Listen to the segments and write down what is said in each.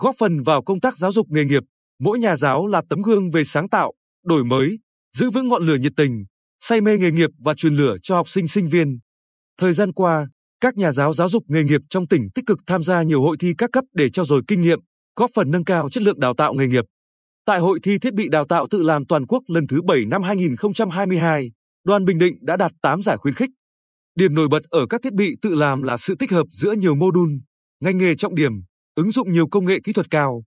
góp phần vào công tác giáo dục nghề nghiệp, mỗi nhà giáo là tấm gương về sáng tạo, đổi mới, giữ vững ngọn lửa nhiệt tình, say mê nghề nghiệp và truyền lửa cho học sinh sinh viên. Thời gian qua, các nhà giáo giáo dục nghề nghiệp trong tỉnh tích cực tham gia nhiều hội thi các cấp để trao dồi kinh nghiệm, góp phần nâng cao chất lượng đào tạo nghề nghiệp. Tại hội thi thiết bị đào tạo tự làm toàn quốc lần thứ 7 năm 2022, đoàn Bình Định đã đạt 8 giải khuyến khích. Điểm nổi bật ở các thiết bị tự làm là sự tích hợp giữa nhiều mô đun, ngành nghề trọng điểm, ứng dụng nhiều công nghệ kỹ thuật cao.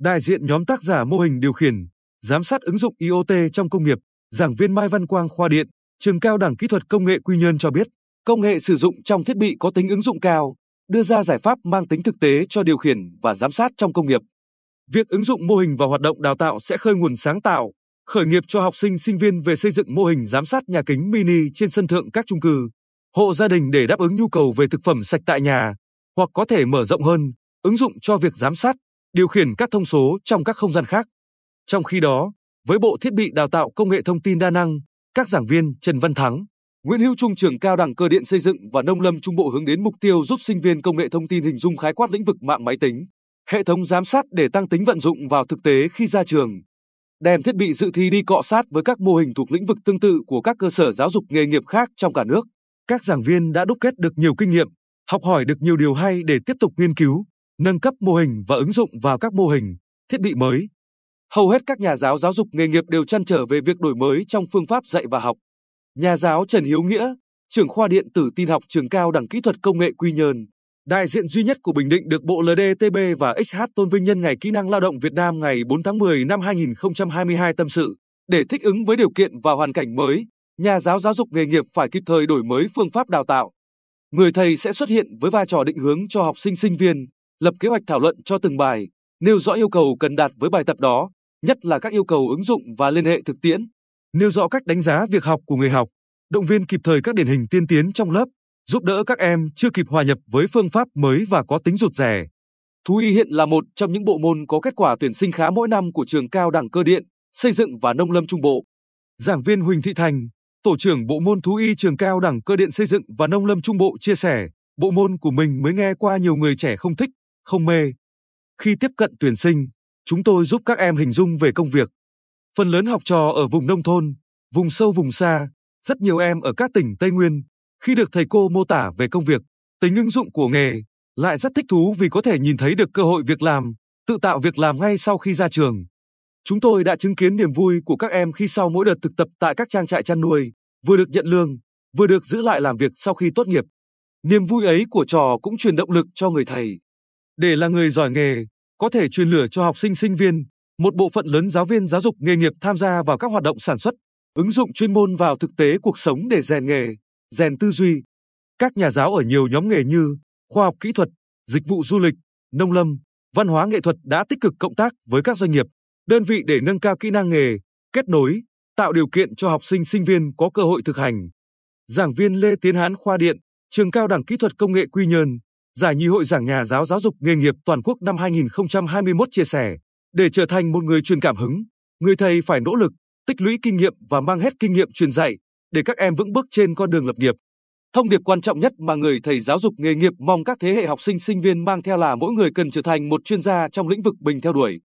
Đại diện nhóm tác giả mô hình điều khiển, giám sát ứng dụng IoT trong công nghiệp, giảng viên Mai Văn Quang khoa điện, trường cao đẳng kỹ thuật công nghệ Quy Nhơn cho biết, công nghệ sử dụng trong thiết bị có tính ứng dụng cao, đưa ra giải pháp mang tính thực tế cho điều khiển và giám sát trong công nghiệp. Việc ứng dụng mô hình vào hoạt động đào tạo sẽ khơi nguồn sáng tạo, khởi nghiệp cho học sinh sinh viên về xây dựng mô hình giám sát nhà kính mini trên sân thượng các chung cư, hộ gia đình để đáp ứng nhu cầu về thực phẩm sạch tại nhà, hoặc có thể mở rộng hơn, ứng dụng cho việc giám sát, điều khiển các thông số trong các không gian khác. Trong khi đó, với bộ thiết bị đào tạo công nghệ thông tin đa năng, các giảng viên Trần Văn Thắng, Nguyễn Hữu Trung trường cao đẳng cơ điện xây dựng và nông lâm trung bộ hướng đến mục tiêu giúp sinh viên công nghệ thông tin hình dung khái quát lĩnh vực mạng máy tính, hệ thống giám sát để tăng tính vận dụng vào thực tế khi ra trường. Đem thiết bị dự thi đi cọ sát với các mô hình thuộc lĩnh vực tương tự của các cơ sở giáo dục nghề nghiệp khác trong cả nước. Các giảng viên đã đúc kết được nhiều kinh nghiệm, học hỏi được nhiều điều hay để tiếp tục nghiên cứu, nâng cấp mô hình và ứng dụng vào các mô hình, thiết bị mới. Hầu hết các nhà giáo giáo dục nghề nghiệp đều chăn trở về việc đổi mới trong phương pháp dạy và học. Nhà giáo Trần Hiếu Nghĩa, trưởng khoa điện tử tin học trường cao đẳng kỹ thuật công nghệ Quy Nhơn, đại diện duy nhất của Bình Định được Bộ LDTB và XH tôn vinh nhân ngày kỹ năng lao động Việt Nam ngày 4 tháng 10 năm 2022 tâm sự, để thích ứng với điều kiện và hoàn cảnh mới, nhà giáo giáo dục nghề nghiệp phải kịp thời đổi mới phương pháp đào tạo. Người thầy sẽ xuất hiện với vai trò định hướng cho học sinh sinh viên, lập kế hoạch thảo luận cho từng bài, nêu rõ yêu cầu cần đạt với bài tập đó, nhất là các yêu cầu ứng dụng và liên hệ thực tiễn nêu rõ cách đánh giá việc học của người học, động viên kịp thời các điển hình tiên tiến trong lớp, giúp đỡ các em chưa kịp hòa nhập với phương pháp mới và có tính rụt rè. Thú y hiện là một trong những bộ môn có kết quả tuyển sinh khá mỗi năm của trường cao đẳng cơ điện, xây dựng và nông lâm trung bộ. Giảng viên Huỳnh Thị Thành, tổ trưởng bộ môn thú y trường cao đẳng cơ điện xây dựng và nông lâm trung bộ chia sẻ, bộ môn của mình mới nghe qua nhiều người trẻ không thích, không mê. Khi tiếp cận tuyển sinh, chúng tôi giúp các em hình dung về công việc, Phần lớn học trò ở vùng nông thôn, vùng sâu vùng xa, rất nhiều em ở các tỉnh Tây Nguyên, khi được thầy cô mô tả về công việc, tính ứng dụng của nghề, lại rất thích thú vì có thể nhìn thấy được cơ hội việc làm, tự tạo việc làm ngay sau khi ra trường. Chúng tôi đã chứng kiến niềm vui của các em khi sau mỗi đợt thực tập tại các trang trại chăn nuôi, vừa được nhận lương, vừa được giữ lại làm việc sau khi tốt nghiệp. Niềm vui ấy của trò cũng truyền động lực cho người thầy. Để là người giỏi nghề, có thể truyền lửa cho học sinh sinh viên, một bộ phận lớn giáo viên giáo dục nghề nghiệp tham gia vào các hoạt động sản xuất, ứng dụng chuyên môn vào thực tế cuộc sống để rèn nghề, rèn tư duy. Các nhà giáo ở nhiều nhóm nghề như khoa học kỹ thuật, dịch vụ du lịch, nông lâm, văn hóa nghệ thuật đã tích cực cộng tác với các doanh nghiệp, đơn vị để nâng cao kỹ năng nghề, kết nối, tạo điều kiện cho học sinh sinh viên có cơ hội thực hành. Giảng viên Lê Tiến Hán khoa điện, trường cao đẳng kỹ thuật công nghệ Quy Nhơn, giải nhì hội giảng nhà giáo giáo dục nghề nghiệp toàn quốc năm 2021 chia sẻ. Để trở thành một người truyền cảm hứng, người thầy phải nỗ lực, tích lũy kinh nghiệm và mang hết kinh nghiệm truyền dạy để các em vững bước trên con đường lập nghiệp. Thông điệp quan trọng nhất mà người thầy giáo dục nghề nghiệp mong các thế hệ học sinh sinh viên mang theo là mỗi người cần trở thành một chuyên gia trong lĩnh vực mình theo đuổi.